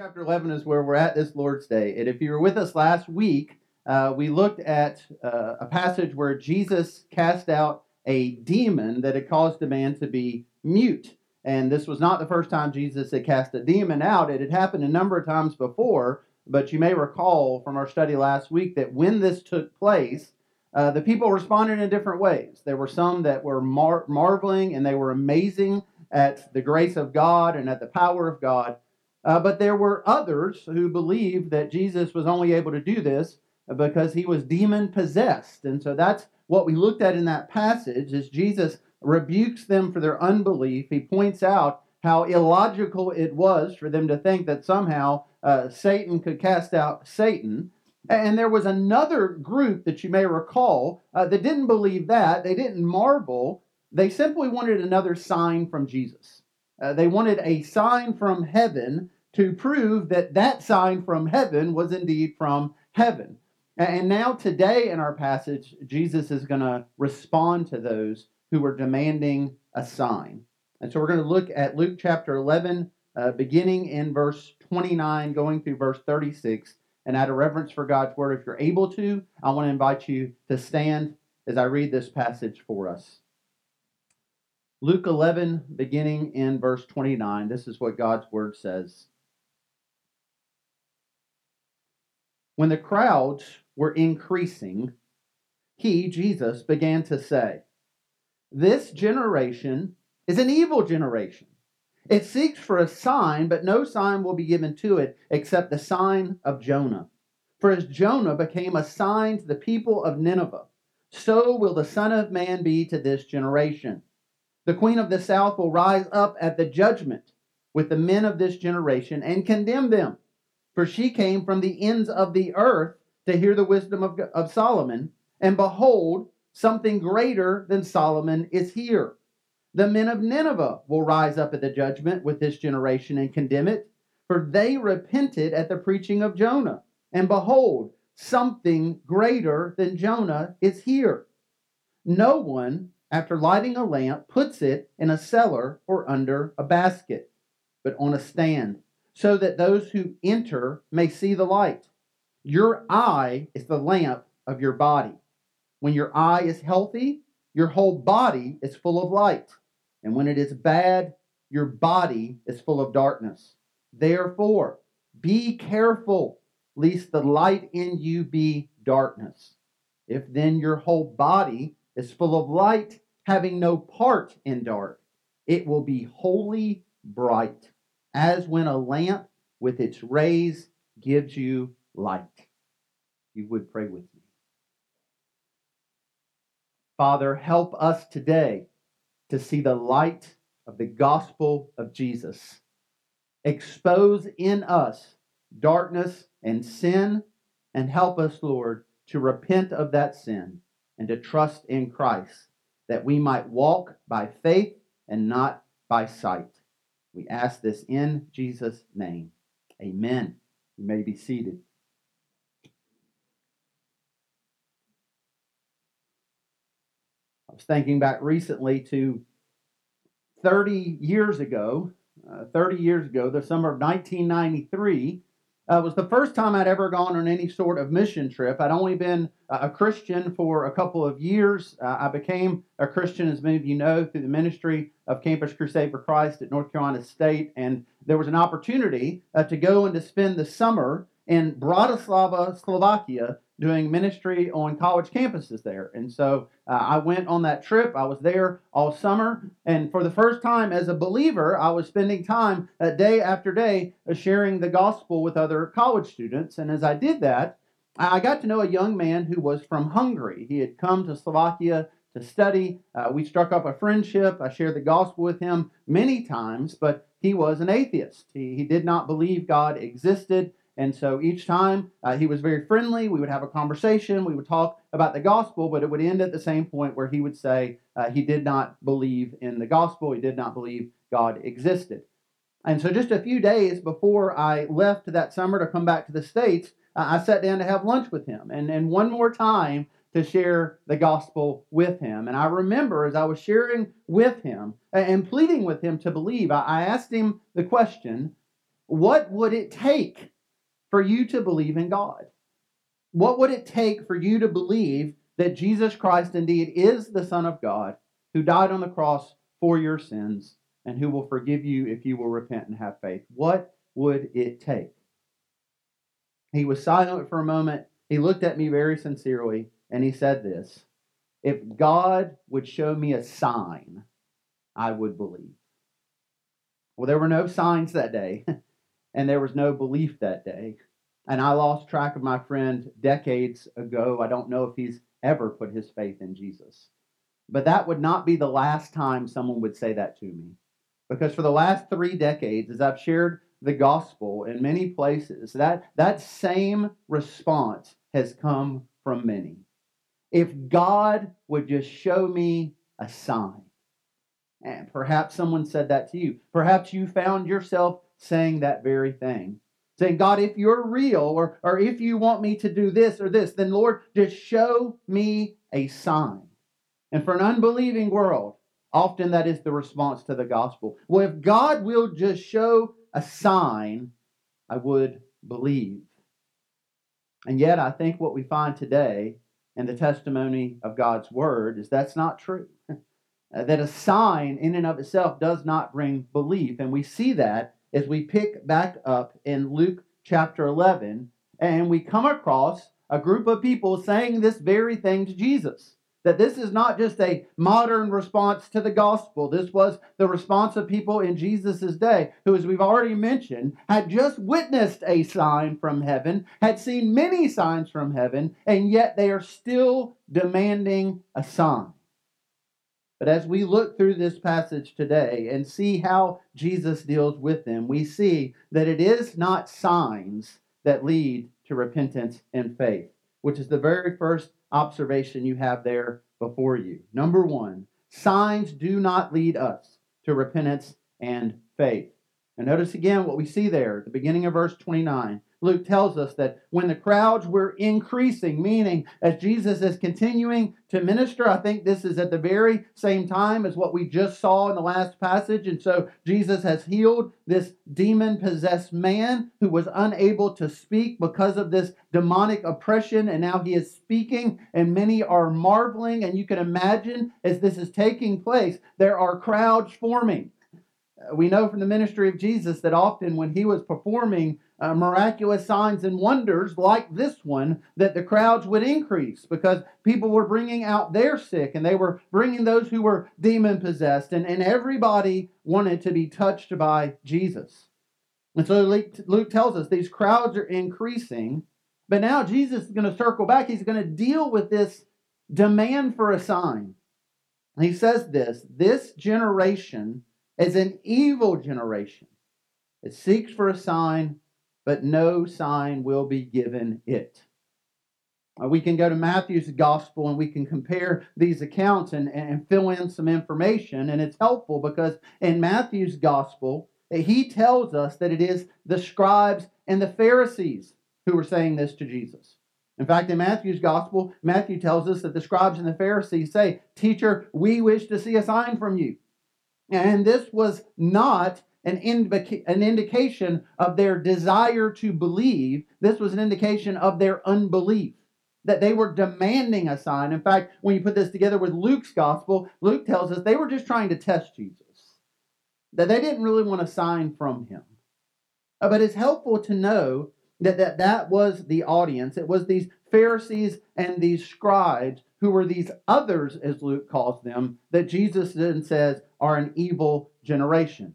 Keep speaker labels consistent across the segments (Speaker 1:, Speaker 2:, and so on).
Speaker 1: chapter 11 is where we're at this Lord's Day. And if you were with us last week, uh, we looked at uh, a passage where Jesus cast out a demon that had caused a man to be mute. And this was not the first time Jesus had cast a demon out. It had happened a number of times before, but you may recall from our study last week that when this took place, uh, the people responded in different ways. There were some that were mar- marveling and they were amazing at the grace of God and at the power of God. Uh, but there were others who believed that Jesus was only able to do this because he was demon possessed. And so that's what we looked at in that passage is Jesus rebukes them for their unbelief. He points out how illogical it was for them to think that somehow uh, Satan could cast out Satan. And there was another group that you may recall uh, that didn't believe that. They didn't marvel. They simply wanted another sign from Jesus. Uh, they wanted a sign from heaven to prove that that sign from heaven was indeed from heaven. And now, today in our passage, Jesus is going to respond to those who were demanding a sign. And so we're going to look at Luke chapter 11, uh, beginning in verse 29, going through verse 36. And out of reverence for God's word, if you're able to, I want to invite you to stand as I read this passage for us. Luke 11, beginning in verse 29, this is what God's word says. When the crowds were increasing, he, Jesus, began to say, This generation is an evil generation. It seeks for a sign, but no sign will be given to it except the sign of Jonah. For as Jonah became a sign to the people of Nineveh, so will the Son of Man be to this generation. The queen of the south will rise up at the judgment with the men of this generation and condemn them. For she came from the ends of the earth to hear the wisdom of, of Solomon, and behold, something greater than Solomon is here. The men of Nineveh will rise up at the judgment with this generation and condemn it, for they repented at the preaching of Jonah. And behold, something greater than Jonah is here. No one after lighting a lamp, puts it in a cellar or under a basket, but on a stand, so that those who enter may see the light. Your eye is the lamp of your body. When your eye is healthy, your whole body is full of light. And when it is bad, your body is full of darkness. Therefore, be careful, lest the light in you be darkness. If then your whole body is full of light, having no part in dark. It will be wholly bright, as when a lamp with its rays gives you light. You would pray with me. Father, help us today to see the light of the gospel of Jesus. Expose in us darkness and sin, and help us, Lord, to repent of that sin and to trust in Christ, that we might walk by faith and not by sight. We ask this in Jesus' name. Amen. You may be seated. I was thinking back recently to 30 years ago, uh, 30 years ago, the summer of 1993, uh, it was the first time I'd ever gone on any sort of mission trip. I'd only been a Christian for a couple of years. Uh, I became a Christian, as many of you know, through the ministry of Campus Crusade for Christ at North Carolina State. And there was an opportunity uh, to go and to spend the summer in Bratislava, Slovakia, doing ministry on college campuses there. And so uh, I went on that trip. I was there all summer. And for the first time as a believer, I was spending time uh, day after day uh, sharing the gospel with other college students. And as I did that, I got to know a young man who was from Hungary. He had come to Slovakia to study. Uh, we struck up a friendship. I shared the gospel with him many times, but he was an atheist. He, he did not believe God existed. And so each time uh, he was very friendly. We would have a conversation. We would talk about the gospel, but it would end at the same point where he would say uh, he did not believe in the gospel. He did not believe God existed. And so just a few days before I left that summer to come back to the States, uh, I sat down to have lunch with him. And, and one more time, to share the gospel with him. And I remember as I was sharing with him and pleading with him to believe, I asked him the question What would it take for you to believe in God? What would it take for you to believe that Jesus Christ indeed is the Son of God who died on the cross for your sins and who will forgive you if you will repent and have faith? What would it take? He was silent for a moment. He looked at me very sincerely and he said this If God would show me a sign, I would believe. Well, there were no signs that day, and there was no belief that day. And I lost track of my friend decades ago. I don't know if he's ever put his faith in Jesus. But that would not be the last time someone would say that to me. Because for the last three decades, as I've shared the gospel in many places, that, that same response has come from many. If God would just show me a sign, and perhaps someone said that to you, perhaps you found yourself saying that very thing. Saying, God, if you're real, or, or if you want me to do this or this, then Lord, just show me a sign. And for an unbelieving world, often that is the response to the gospel. Well, if God will just show a sign, I would believe. And yet, I think what we find today in the testimony of God's word is that's not true. that a sign in and of itself does not bring belief. And we see that as we pick back up in Luke chapter 11 and we come across a group of people saying this very thing to Jesus. That this is not just a modern response to the gospel. This was the response of people in Jesus' day, who, as we've already mentioned, had just witnessed a sign from heaven, had seen many signs from heaven, and yet they are still demanding a sign. But as we look through this passage today and see how Jesus deals with them, we see that it is not signs that lead to repentance and faith, which is the very first observation you have there before you. Number one, signs do not lead us to repentance and faith. And notice again what we see there at the beginning of verse 29. Luke tells us that when the crowds were increasing, meaning as Jesus is continuing to minister, I think this is at the very same time as what we just saw in the last passage. And so Jesus has healed this demon possessed man who was unable to speak because of this demonic oppression. And now he is speaking, and many are marveling. And you can imagine as this is taking place, there are crowds forming. We know from the ministry of Jesus that often when he was performing uh, miraculous signs and wonders like this one that the crowds would increase because people were bringing out their sick and they were bringing those who were demon possessed and, and everybody wanted to be touched by jesus. And so luke, tells us these crowds are increasing but now jesus is going to circle back. He's going to deal with this demand for a sign. He says this this generation is an evil generation. It seeks for a sign but no sign will be given it. Uh, we can go to Matthew's gospel and we can compare these accounts and, and fill in some information. And it's helpful because in Matthew's gospel, he tells us that it is the scribes and the Pharisees who were saying this to Jesus. In fact, in Matthew's gospel, Matthew tells us that the scribes and the Pharisees say, Teacher, we wish to see a sign from you. And this was not an, an indication of their desire to believe. This was an indication of their unbelief, that they were demanding a sign. In fact, when you put this together with Luke's gospel, Luke tells us they were just trying to test Jesus, that they didn't really want a sign from him. Uh, but it's helpful to know that, that that was the audience. It was these Pharisees and these scribes who were these others, as Luke calls them, that Jesus then says are an evil generation.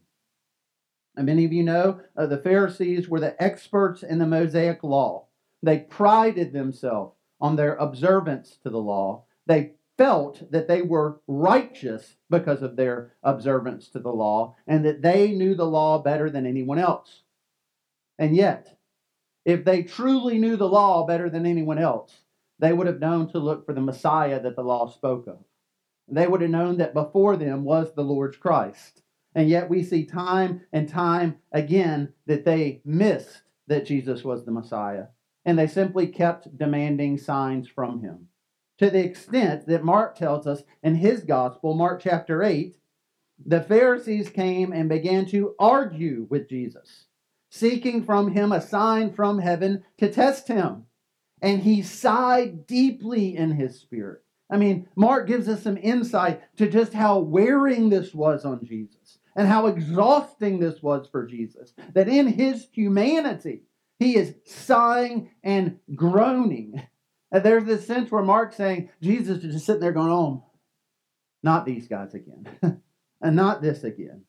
Speaker 1: Many of you know uh, the Pharisees were the experts in the Mosaic law. They prided themselves on their observance to the law. They felt that they were righteous because of their observance to the law and that they knew the law better than anyone else. And yet, if they truly knew the law better than anyone else, they would have known to look for the Messiah that the law spoke of. They would have known that before them was the Lord's Christ. And yet we see time and time again that they missed that Jesus was the Messiah. And they simply kept demanding signs from him. To the extent that Mark tells us in his gospel, Mark chapter 8, the Pharisees came and began to argue with Jesus, seeking from him a sign from heaven to test him. And he sighed deeply in his spirit. I mean, Mark gives us some insight to just how wearing this was on Jesus and how exhausting this was for Jesus. That in his humanity, he is sighing and groaning. And there's this sense where Mark's saying, Jesus is just sitting there going, oh, not these guys again, and not this again.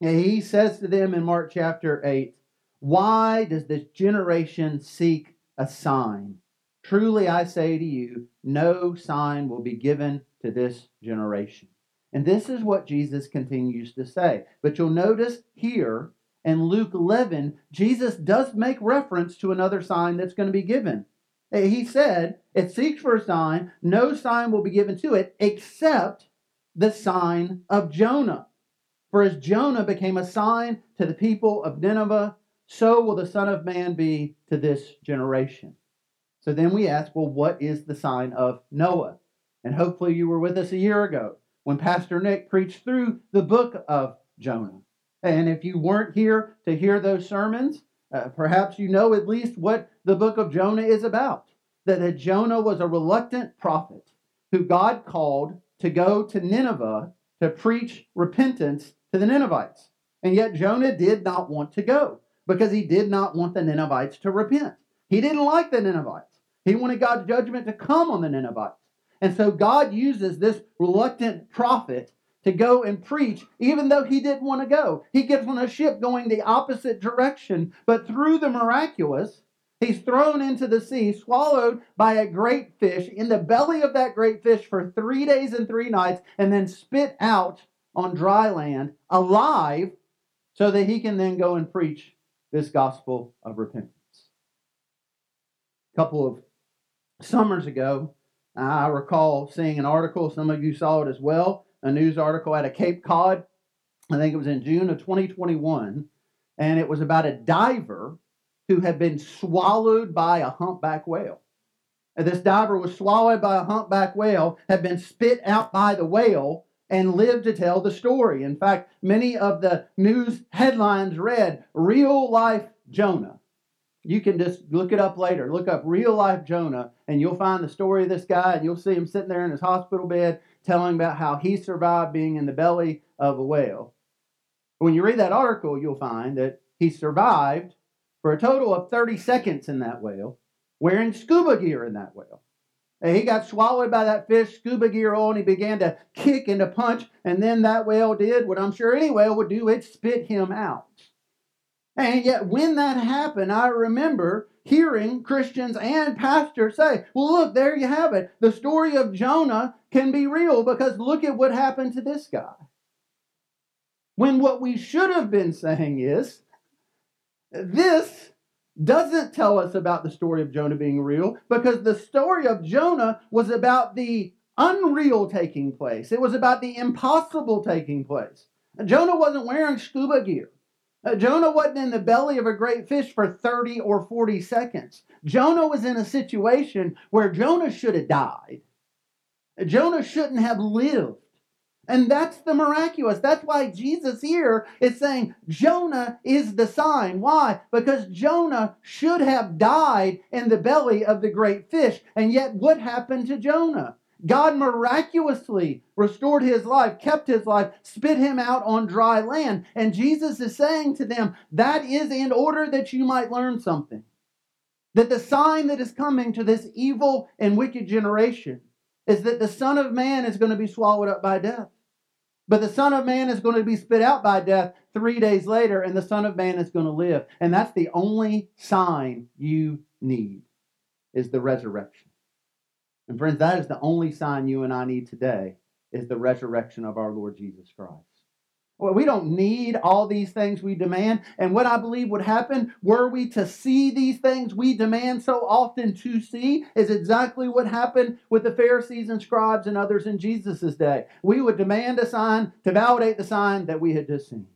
Speaker 1: And he says to them in Mark chapter 8, Why does this generation seek a sign? Truly I say to you, no sign will be given to this generation. And this is what Jesus continues to say. But you'll notice here in Luke 11, Jesus does make reference to another sign that's going to be given. Eh, he said, It seeks for a sign, no sign will be given to it except the sign of Jonah. For as Jonah became a sign to the people of Nineveh, so will the Son of Man be to this generation. So then we ask, well, what is the sign of Jonah? And hopefully you were with us a year ago when Pastor Nick preached through the book of Jonah. And if you weren't here to hear those sermons, uh, perhaps you know at least what the book of Jonah is about. That Jonah was a reluctant prophet who God called to go to Nineveh to preach repentance to the Ninevites. And yet Jonah did not want to go because he did not want the Ninevites to repent. He didn't like the Ninevites. He wanted God's judgment to come on the Ninevites. And so God uses this reluctant prophet to go and preach, even though he didn't want to go. He gets on a ship going the opposite direction, but through the miraculous, he's thrown into the sea, swallowed by a great fish, in the belly of that great fish for three days and three nights, and then spit out on dry land alive so that he can then go and preach this gospel of repentance. A couple of summers ago, I recall seeing an article, some of you saw it as well, a news article out of Cape Cod. I think it was in June of 2021. And it was about a diver who had been swallowed by a humpback whale. And this diver was swallowed by a humpback whale, had been spit out by the whale, and lived to tell the story. In fact, many of the news headlines read Real Life Jonah. You can just look it up later. Look up Real Life Jonah, and you'll find the story of this guy, and you'll see him sitting there in his hospital bed telling about how he survived being in the belly of a whale. When you read that article, you'll find that he survived for a total of 30 seconds in that whale, wearing scuba gear in that whale. And he got swallowed by that fish, scuba gear on, he began to kick and to punch, and then that whale did what I'm sure any whale would do it spit him out. And yet, when that happened, I remember hearing Christians and pastors say, Well, look, there you have it. The story of Jonah can be real because look at what happened to this guy. When what we should have been saying is, This doesn't tell us about the story of Jonah being real because the story of Jonah was about the unreal taking place. It was about the impossible taking place. Jonah wasn't wearing scuba gear. Uh, Jonah wasn't in the belly of a great fish for 30 or 40 seconds. Jonah was in a situation where Jonah should have died. Jonah shouldn't have lived. And that's the miraculous. That's why Jesus here is saying Jonah is the sign. Why? Because Jonah should have died in the belly of the great fish. And yet, what happened to Jonah? God miraculously restored his life, kept his life, spit him out on dry land. And Jesus is saying to them, that is in order that you might learn something. That the sign that is coming to this evil and wicked generation is that the Son of Man is going to be swallowed up by death. But the Son of Man is going to be spit out by death three days later, and the Son of Man is going to live. And that's the only sign you need is the resurrection. And friends, that is the only sign you and I need today is the resurrection of our Lord Jesus Christ. Well, we don't need all these things we demand. And what I believe would happen were we to see these things we demand so often to see is exactly what happened with the Pharisees and scribes and others in Jesus' day. We would demand a sign to validate the sign that we had just seen.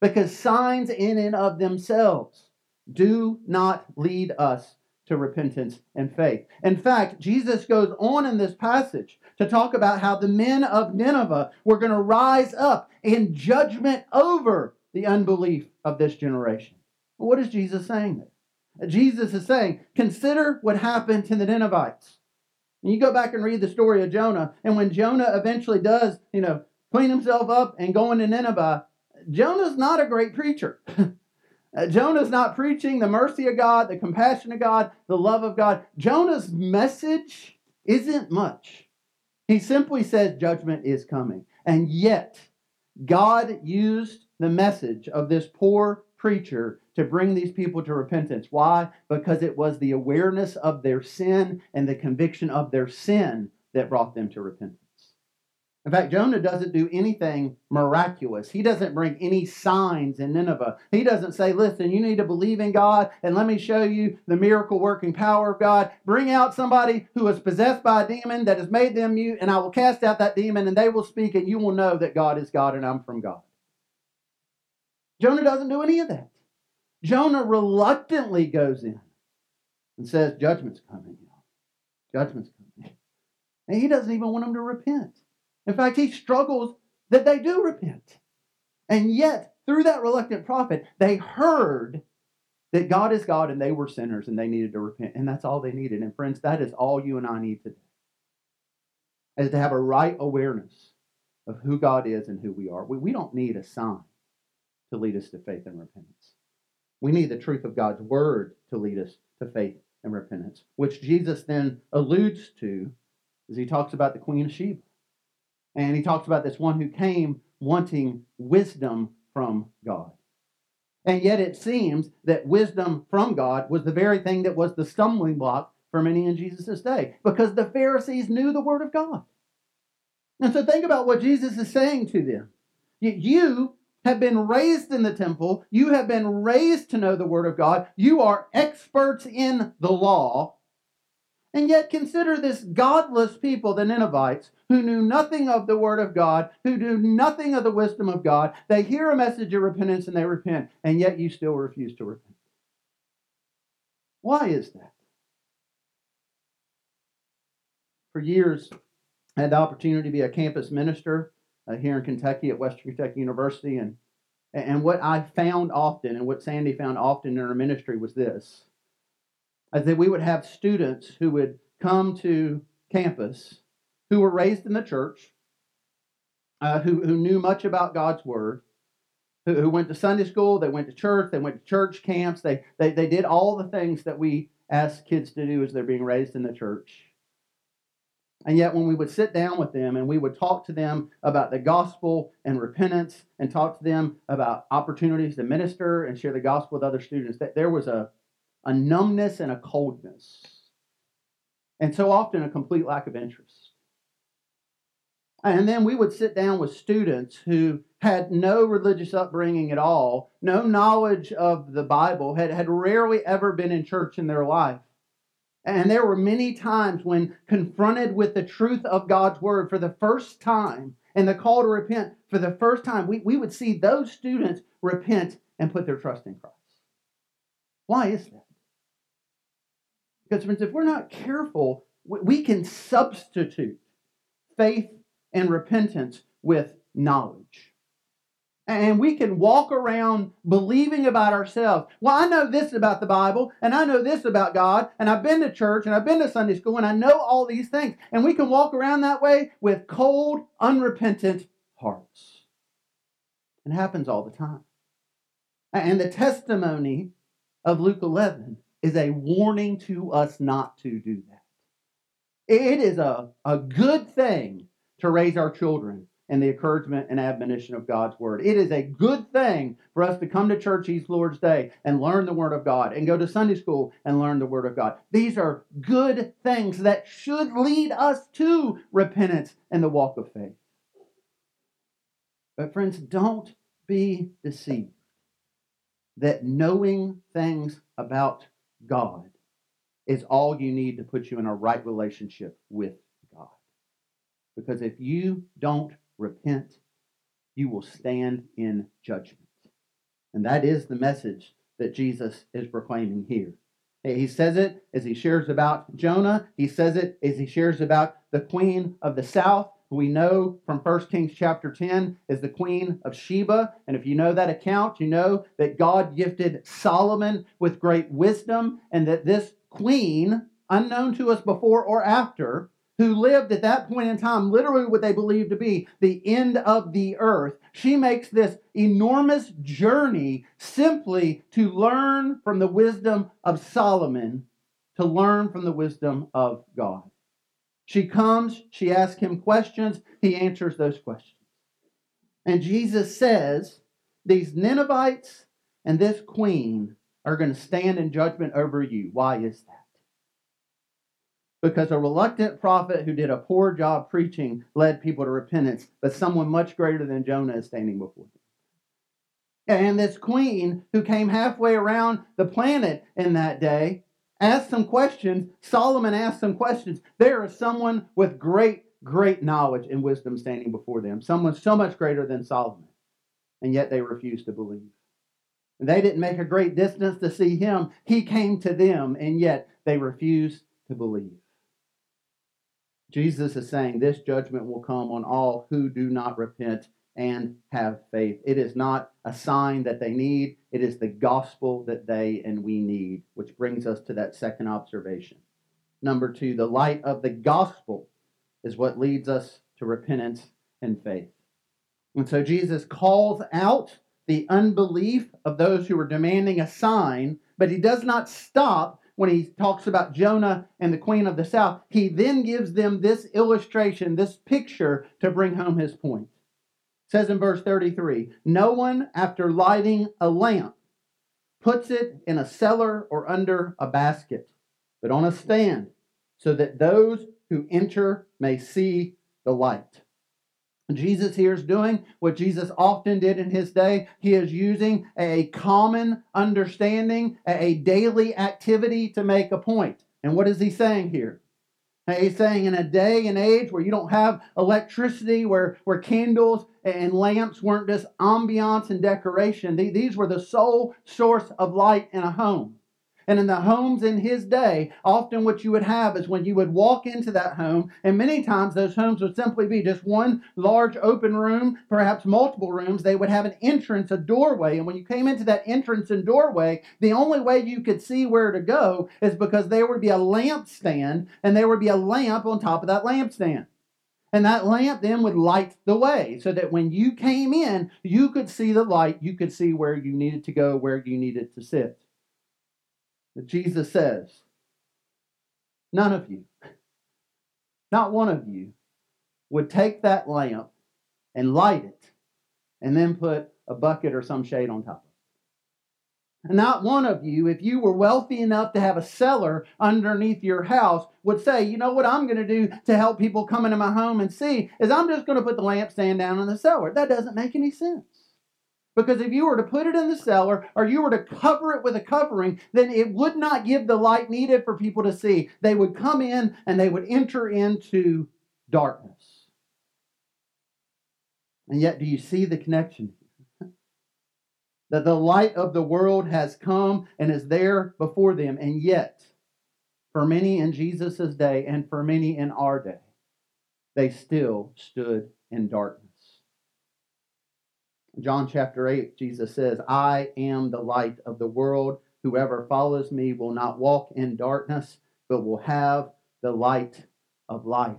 Speaker 1: Because signs in and of themselves do not lead us to repentance and faith. In fact, Jesus goes on in this passage to talk about how the men of Nineveh were going to rise up in judgment over the unbelief of this generation. What is Jesus saying there? Jesus is saying, consider what happened to the Ninevites. And you go back and read the story of Jonah, and when Jonah eventually does, you know, clean himself up and go into Nineveh, Jonah's not a great preacher. Uh, Jonah's not preaching the mercy of God, the compassion of God, the love of God. Jonah's message isn't much. He simply says judgment is coming. And yet, God used the message of this poor preacher to bring these people to repentance. Why? Because it was the awareness of their sin and the conviction of their sin that brought them to repentance. In fact, Jonah doesn't do anything miraculous. He doesn't bring any signs in Nineveh. He doesn't say, listen, you need to believe in God and let me show you the miracle working power of God. Bring out somebody who is possessed by a demon that has made them mute, and I will cast out that demon and they will speak, and you will know that God is God and I'm from God. Jonah doesn't do any of that. Jonah reluctantly goes in and says, Judgment's coming. Judgment's coming. And he doesn't even want them to repent. In fact, he struggles that they do repent. And yet, through that reluctant prophet, they heard that God is God and they were sinners and they needed to repent. And that's all they needed. And friends, that is all you and I need today. Is to have a right awareness of who God is and who we are. We, we don't need a sign to lead us to faith and repentance. We need the truth of God's word to lead us to faith and repentance, which Jesus then alludes to as he talks about the Queen of Sheba. And he talks about this one who came wanting wisdom from God. And yet it seems that wisdom from God was the very thing that was the stumbling block for many in Jesus' day because the Pharisees knew the Word of God. And so think about what Jesus is saying to them. You have been raised in the temple, you have been raised to know the Word of God, you are experts in the law, and yet consider this godless people, the Ninevites, who knew nothing of the word of God, who knew nothing of the wisdom of God. They hear a message of repentance and they repent, and yet you still refuse to repent. Why is that? For years, I had the opportunity to be a campus minister uh, here in Kentucky at Western Kentucky University, and and what I found often, and what Sandy found often in her ministry, was this is that we would have students who would come to campus who were raised in the church, uh, who, who knew much about God's Word, who, who went to Sunday school, they went to church, they went to church camps, they, they, they did all the things that we ask kids to do as they're being raised in the church. And yet, when we would sit down with them and we would talk to them about the gospel and repentance and talk to them about opportunities to minister and share the gospel with other students, that there was a, a numbness and a coldness. And so often a complete lack of interest. And then we would sit down with students who had no religious upbringing at all, no knowledge of the Bible, had, had rarely ever been in church in their life. And there were many times when confronted with the truth of God's word for the first time and the call to repent for the first time, we, we would see those students repent and put their trust in Christ. Why is that? Because, friends, if we're not careful, we can substitute faith and repentance with knowledge. And we can walk around believing about ourselves. Well, I know this about the Bible, and I know this about God, and I've been to church, and I've been to Sunday school, and I know all these things. And we can walk around that way with cold, unrepentant hearts. It happens all the time. And the testimony of Luke 11 is a warning to us not to do that. It is a, a good thing to raise our children in the encouragement and admonition of God's word. It is a good thing for us to come to church each Lord's Day and learn the word of God and go to Sunday school and learn the word of God. These are good things that should lead us to repentance and the walk of faith. But friends, don't be deceived that knowing things about God is all you need to put you in a right relationship with God. Because if you don't repent, you will stand in judgment. And that is the message that Jesus is proclaiming here. He says it as he shares about Jonah. He says it as he shares about the queen of the south. Who we know from 1 Kings chapter 10 is the queen of Sheba. And if you know that account, you know that God gifted Solomon with great wisdom, and that this queen, unknown to us before or after, who lived at that point in time, literally what they believed to be the end of the earth, she makes this enormous journey simply to learn from the wisdom of Solomon, to learn from the wisdom of God. She comes, she asks him questions, he answers those questions. And Jesus says, These Ninevites and this queen are going to stand in judgment over you. Why is that? because a reluctant prophet who did a poor job preaching led people to repentance, but someone much greater than Jonah is standing before them. And this queen who came halfway around the planet in that day asked some questions. Solomon asked some questions. There is someone with great, great knowledge and wisdom standing before them, someone so much greater than Solomon. And yet they refused to believe. They didn't make a great distance to see him. He came to them, and yet they refused to believe. Jesus is saying this judgment will come on all who do not repent and have faith. It is not a sign that they need, it is the gospel that they and we need, which brings us to that second observation. Number two, the light of the gospel is what leads us to repentance and faith. And so Jesus calls out the unbelief of those who are demanding a sign, but he does not stop when he talks about Jonah and the queen of the south, he then gives them this illustration, this picture to bring home his point. Says in verse 33 No one, after lighting a lamp, puts it in a cellar or under a basket, but on a stand, so that those who enter may see the light. Jesus here is doing what Jesus often did in his day. He is using a common understanding, a daily activity to make a point. And what is he saying here? He's saying in a day and age where you don't have electricity, where, where candles and lamps weren't just ambiance and decoration, these were the sole source of light in a home. And in the homes in his day, often what you would have is when you would walk into that home, and many times those homes would simply be just one large open room, perhaps multiple rooms. They would have an entrance, a doorway. And when you came into that entrance and doorway, the only way you could see where to go is because there would be a lamp stand, and there would be a lamp on top of that lampstand. And that lamp then would light the way so that when you came in, you could see the light, you could see where you needed to go, where you needed to sit. That Jesus says, none of you, not one of you, would take that lamp and light it and then put a bucket or some shade on top not one of you, if you were wealthy enough to have a cellar underneath your house, would say, you know what I'm going to do to help people come into my home and see is I'm just going to put the lampstand down in the cellar. That doesn't make any sense. Because if you were to put it in the cellar or you were to cover it with a covering, then it would not give the light needed for people to see. They would come in and they would enter into darkness. And yet, do you see the connection? That the light of the world has come and is there before them. And yet, for many in Jesus' day and for many in our day, they still stood in darkness. John chapter 8, Jesus says, I am the light of the world. Whoever follows me will not walk in darkness, but will have the light of life.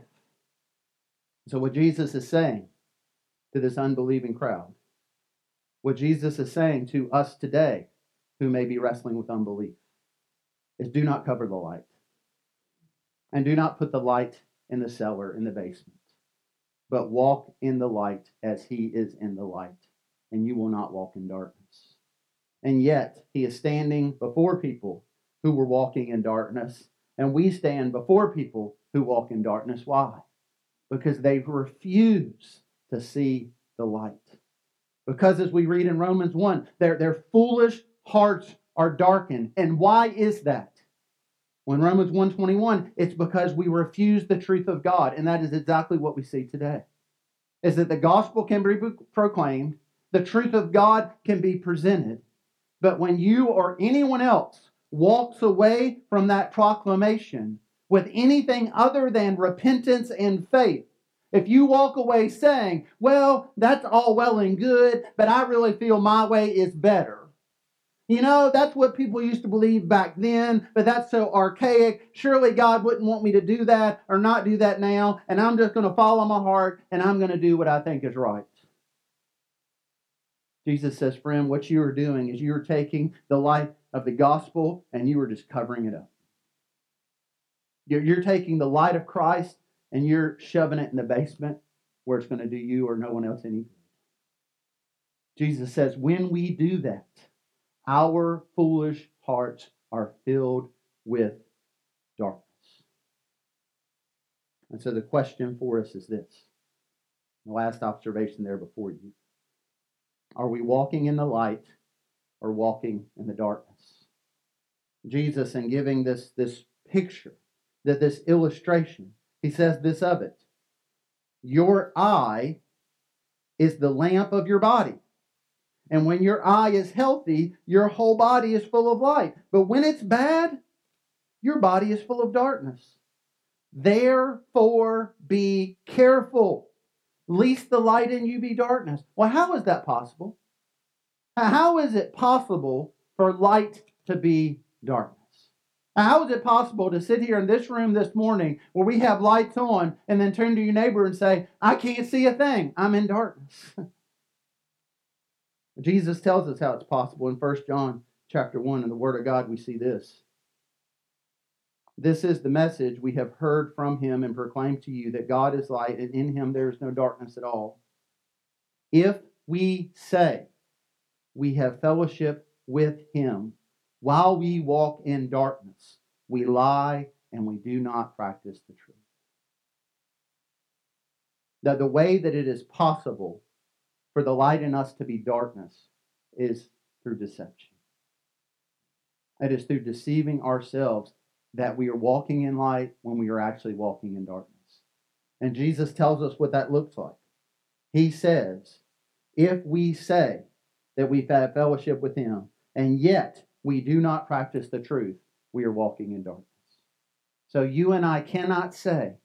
Speaker 1: So, what Jesus is saying to this unbelieving crowd, what Jesus is saying to us today who may be wrestling with unbelief, is do not cover the light. And do not put the light in the cellar, in the basement, but walk in the light as he is in the light and you will not walk in darkness. And yet, he is standing before people who were walking in darkness, and we stand before people who walk in darkness. Why? Because they refuse to see the light. Because, as we read in Romans 1, their, their foolish hearts are darkened. And why is that? When Romans 1:21, it's because we refuse the truth of God, and that is exactly what we see today. Is that the gospel can be proclaimed, the truth of God can be presented. But when you or anyone else walks away from that proclamation with anything other than repentance and faith, If you walk away saying, well, that's all well and good, but I really feel my way is better. You know, that's what people used to believe back then, but that's so archaic. Surely God wouldn't want me to do that or not do that now, and I'm just going to follow my heart and I'm going to do what I think is right. Jesus says, friend, what you are doing is you are taking the light of the gospel and you are just covering it up. You're, taking the light of Christ and you're shoving it in the basement where it's going to do you or no one else any good. Jesus says, when we do that, our foolish hearts are filled with darkness. And so the question for us is this the last observation there before you. Are we walking in the light or walking in the darkness? Jesus, in giving this, this picture, that this illustration, he says this of it. Your eye is the lamp of your body. And when your eye is healthy, your whole body is full of light. But when it's bad, your body is full of darkness. Therefore, be careful, lest the light in you be darkness. Well, how is that possible? How is it possible for light to be darkness? How is it possible to sit here in this room this morning where we have lights on and then turn to your neighbor and say, I can't see a thing, I'm in darkness? Jesus tells us how it's possible in 1 John chapter 1 in the Word of God we see this. This is the message we have heard from him and proclaimed to you that God is light and in him there is no darkness at all. If we say we have fellowship with him while we walk in darkness, we lie and we do not practice the truth. That the way that it is possible for the light in us to be darkness is through deception. It is through deceiving ourselves that we are walking in light when we are actually walking in darkness. And Jesus tells us what that looks like. He says, if we say that we've had fellowship with Him, and yet we do not practice the truth, we are walking in darkness. So you and I cannot say,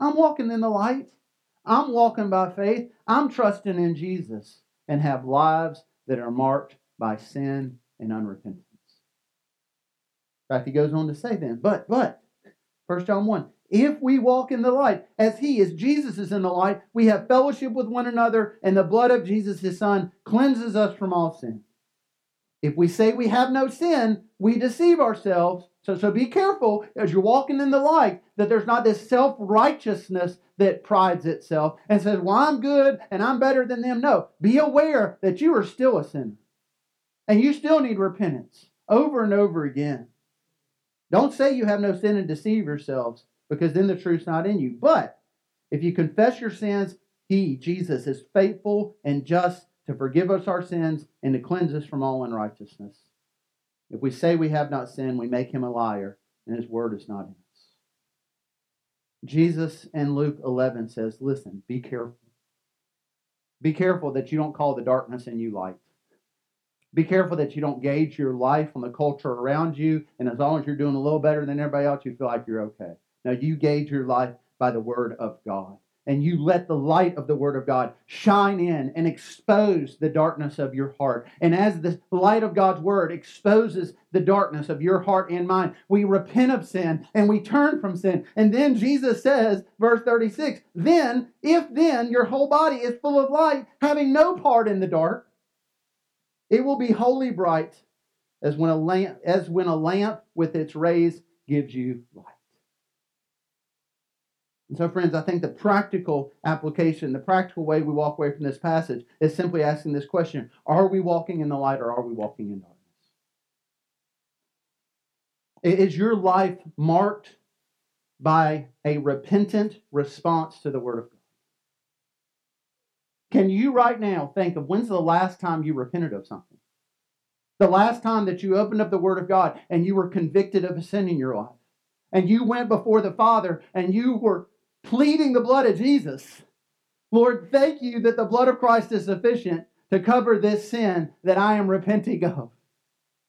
Speaker 1: I'm walking in the light. I'm walking by faith. I'm trusting in Jesus and have lives that are marked by sin and unrepentance. In fact, he goes on to say then, but, but, 1 John 1, if we walk in the light, as he is, Jesus is in the light, we have fellowship with one another, and the blood of Jesus, his son, cleanses us from all sin. If we say we have no sin, we deceive ourselves. So, so be careful as you're walking in the light that there's not this self righteousness that prides itself and says, Well, I'm good and I'm better than them. No, be aware that you are still a sinner and you still need repentance over and over again. Don't say you have no sin and deceive yourselves because then the truth's not in you. But if you confess your sins, He, Jesus, is faithful and just to forgive us our sins and to cleanse us from all unrighteousness. If we say we have not sinned, we make him a liar, and his word is not in us. Jesus in Luke 11 says, Listen, be careful. Be careful that you don't call the darkness in you light. Be careful that you don't gauge your life on the culture around you, and as long as you're doing a little better than everybody else, you feel like you're okay. Now, you gauge your life by the word of God and you let the light of the Word of God shine in and expose the darkness of your heart. And as the light of God's Word exposes the darkness of your heart and mind, we repent of sin and we turn from sin. And then Jesus says, verse 36, then, if then your whole body is full of light, having no part in the dark, it will be wholly bright as when a lamp, as when a lamp with its rays gives you light. And so, friends, I think the practical application, the practical way we walk away from this passage is simply asking this question Are we walking in the light or are we walking in darkness? Is your life marked by a repentant response to the Word of God? Can you right now think of when's the last time you repented of something? The last time that you opened up the Word of God and you were convicted of a sin in your life? And you went before the Father and you were pleading the blood of Jesus. Lord, thank you that the blood of Christ is sufficient to cover this sin that I am repenting of.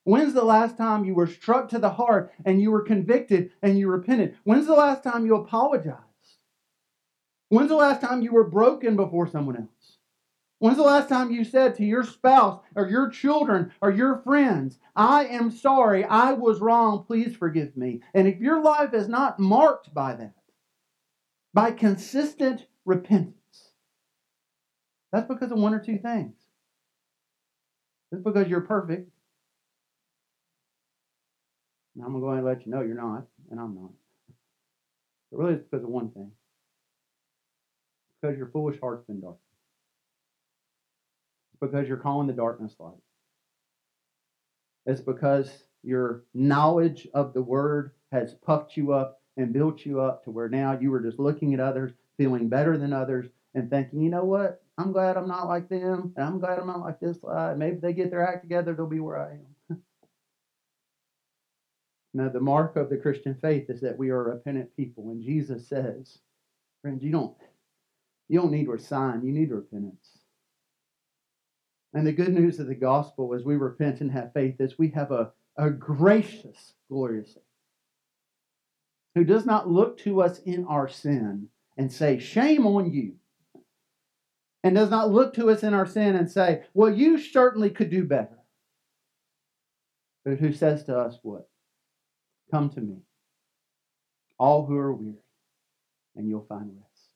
Speaker 1: When's the last time you were struck to the heart and you were convicted and you repented? When's the last time you apologized? When's the last time you were broken before someone else? When's the last time you said to your spouse or your children or your friends, I am sorry, I was wrong, please forgive me? And if your life is not marked by that, by consistent repentance, that's because of one or two things. It's because you're perfect. And I'm going to let you know you're not, and I'm not. But really, it's because of one thing. Because your foolish heart's been darkened. It's because you're calling the darkness light. It's because your knowledge of the word has puffed you up and built you up to where now you were just looking at others, feeling better than others, and thinking, you know what? I'm glad I'm not like them, and I'm glad I'm not like this guy. Maybe they get their act together, they'll be where I am. now, the mark of the Christian faith is that we are repentant people, and Jesus says, friends, you don't you don't need a sign, you need repentance. And the good news of the gospel as we repent and have faith is we have a, a gracious, glorious who does not look to us in our sin and say, Shame on you. And does not look to us in our sin and say, Well, you certainly could do better. But who says to us, What? Come to me, all who are weary, and you'll find rest.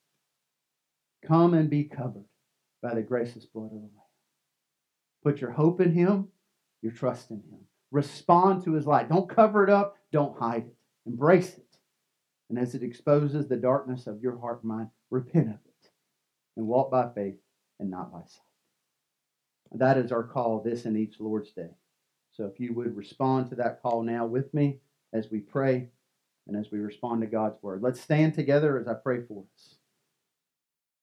Speaker 1: Come and be covered by the gracious blood of the Lamb. Put your hope in Him, your trust in Him. Respond to His light. Don't cover it up, don't hide it. Embrace it. And as it exposes the darkness of your heart and mind, repent of it and walk by faith and not by sight. That is our call this and each Lord's Day. So if you would respond to that call now with me as we pray and as we respond to God's word. Let's stand together as I pray for us.